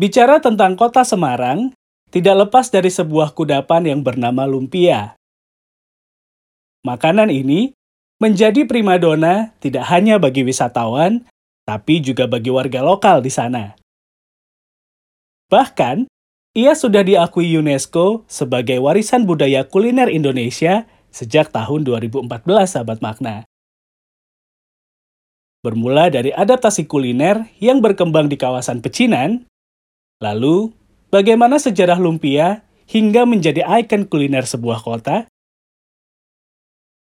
Bicara tentang kota Semarang, tidak lepas dari sebuah kudapan yang bernama lumpia. Makanan ini menjadi primadona tidak hanya bagi wisatawan, tapi juga bagi warga lokal di sana. Bahkan, ia sudah diakui UNESCO sebagai warisan budaya kuliner Indonesia sejak tahun 2014, sahabat makna. Bermula dari adaptasi kuliner yang berkembang di kawasan pecinan, lalu bagaimana sejarah lumpia hingga menjadi ikon kuliner sebuah kota?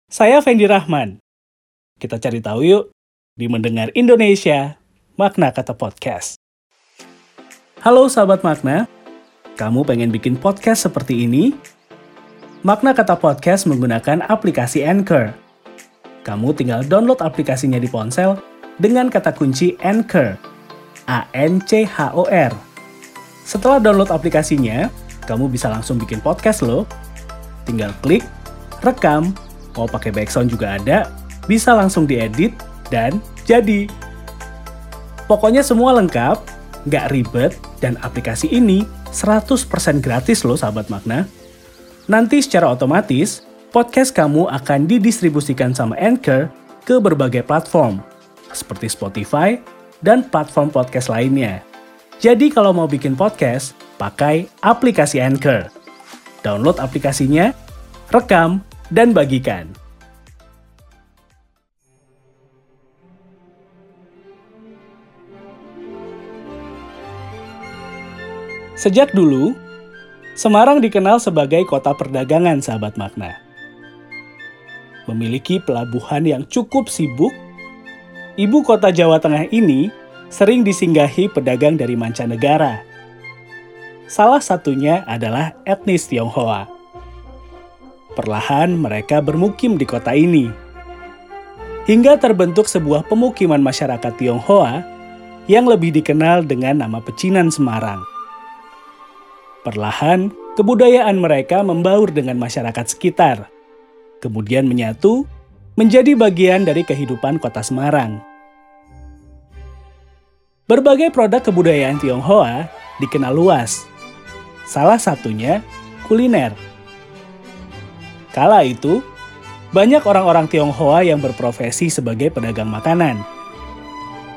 Saya Fendi Rahman. Kita cari tahu yuk di Mendengar Indonesia, Makna Kata Podcast. Halo sahabat Makna, kamu pengen bikin podcast seperti ini? Makna Kata Podcast menggunakan aplikasi Anchor. Kamu tinggal download aplikasinya di ponsel dengan kata kunci Anchor. A-N-C-H-O-R. Setelah download aplikasinya, kamu bisa langsung bikin podcast loh. Tinggal klik, rekam, mau pakai background juga ada, bisa langsung diedit, dan jadi. Pokoknya semua lengkap, nggak ribet, dan aplikasi ini 100% gratis loh sahabat makna. Nanti secara otomatis, podcast kamu akan didistribusikan sama Anchor ke berbagai platform, seperti Spotify dan platform podcast lainnya. Jadi kalau mau bikin podcast, pakai aplikasi Anchor. Download aplikasinya, rekam, dan bagikan. Sejak dulu, Semarang dikenal sebagai kota perdagangan sahabat makna. Memiliki pelabuhan yang cukup sibuk ibu kota Jawa Tengah ini sering disinggahi pedagang dari mancanegara. Salah satunya adalah etnis Tionghoa. Perlahan mereka bermukim di kota ini. Hingga terbentuk sebuah pemukiman masyarakat Tionghoa yang lebih dikenal dengan nama Pecinan Semarang. Perlahan, kebudayaan mereka membaur dengan masyarakat sekitar, kemudian menyatu menjadi bagian dari kehidupan kota Semarang. Berbagai produk kebudayaan Tionghoa dikenal luas. Salah satunya kuliner. Kala itu, banyak orang-orang Tionghoa yang berprofesi sebagai pedagang makanan.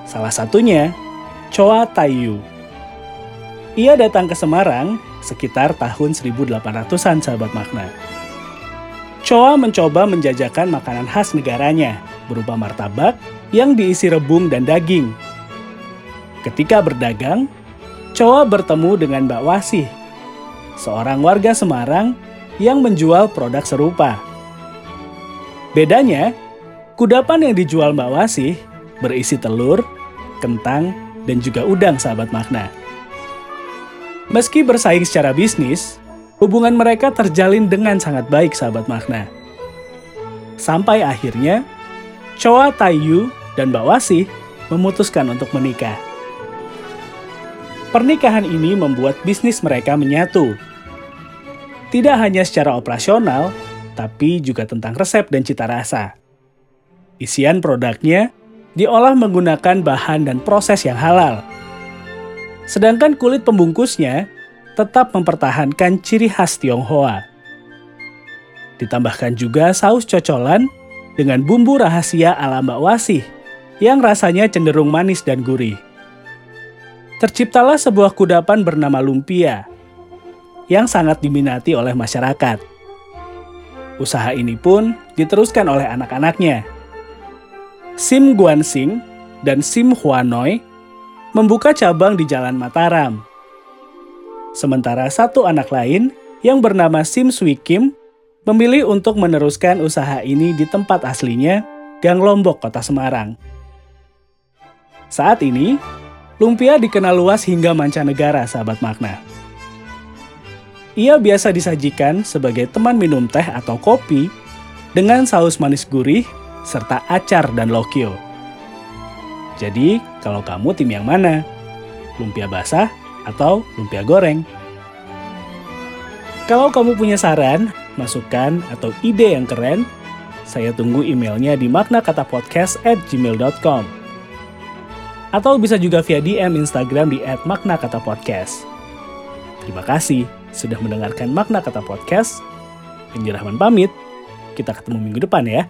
Salah satunya Choa Taiyu. Ia datang ke Semarang sekitar tahun 1800-an sahabat makna. Choa mencoba menjajakan makanan khas negaranya berupa martabak yang diisi rebung dan daging Ketika berdagang, Choa bertemu dengan Mbak Wasih, seorang warga Semarang yang menjual produk serupa. Bedanya, kudapan yang dijual Mbak Wasih berisi telur, kentang, dan juga udang sahabat makna. Meski bersaing secara bisnis, hubungan mereka terjalin dengan sangat baik sahabat makna. Sampai akhirnya, Choa Taiyu dan Mbak Wasih memutuskan untuk menikah. Pernikahan ini membuat bisnis mereka menyatu. Tidak hanya secara operasional, tapi juga tentang resep dan cita rasa. Isian produknya diolah menggunakan bahan dan proses yang halal. Sedangkan kulit pembungkusnya tetap mempertahankan ciri khas Tionghoa. Ditambahkan juga saus cocolan dengan bumbu rahasia ala Mbak Wasih yang rasanya cenderung manis dan gurih terciptalah sebuah kudapan bernama lumpia yang sangat diminati oleh masyarakat. Usaha ini pun diteruskan oleh anak-anaknya. Sim Guansing dan Sim Huanoi membuka cabang di Jalan Mataram. Sementara satu anak lain yang bernama Sim Sui Kim memilih untuk meneruskan usaha ini di tempat aslinya, Gang Lombok, Kota Semarang. Saat ini, Lumpia dikenal luas hingga mancanegara, sahabat makna. Ia biasa disajikan sebagai teman minum teh atau kopi dengan saus manis gurih serta acar dan lokyo. Jadi, kalau kamu tim yang mana? Lumpia basah atau lumpia goreng? Kalau kamu punya saran, masukan, atau ide yang keren, saya tunggu emailnya di maknakatapodcast at gmail.com. Atau bisa juga via DM Instagram di @makna_kata_podcast. Terima kasih sudah mendengarkan Makna Kata Podcast. Penjerahman pamit. Kita ketemu minggu depan ya.